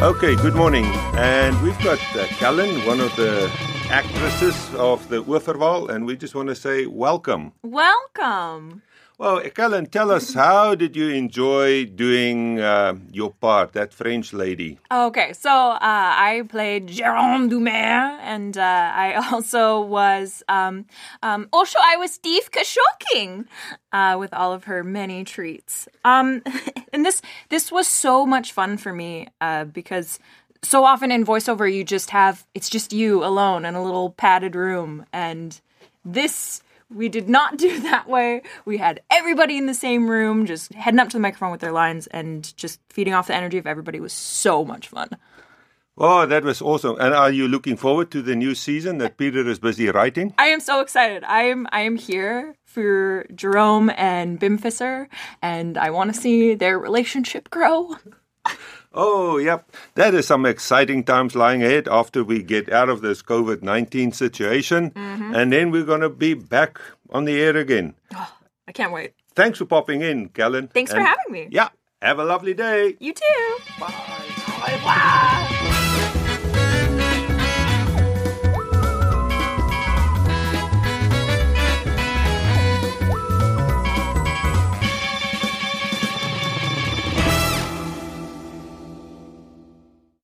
Okay, good morning. And we've got uh, Kellen, one of the actresses of the Oeverwal, and we just want to say welcome. Welcome. Well, Kellen, tell us how did you enjoy doing uh, your part, that French lady? Okay, so uh, I played Jérôme Dumer, and uh, I also was um, um, also I was Steve Shocking uh, with all of her many treats. Um, and this this was so much fun for me uh, because so often in voiceover you just have it's just you alone in a little padded room, and this we did not do that way. We had everybody in the same room, just heading up to the microphone with their lines and just feeding off the energy of everybody was so much fun. Oh, that was awesome. And are you looking forward to the new season that Peter is busy writing? I am so excited. I am I am here for Jerome and Bimfisser and I want to see their relationship grow. Oh, yep. That is some exciting times lying ahead after we get out of this COVID 19 situation. Mm-hmm. And then we're going to be back on the air again. Oh, I can't wait. Thanks for popping in, Kellen. Thanks and for having me. Yeah. Have a lovely day. You too. Bye. Bye.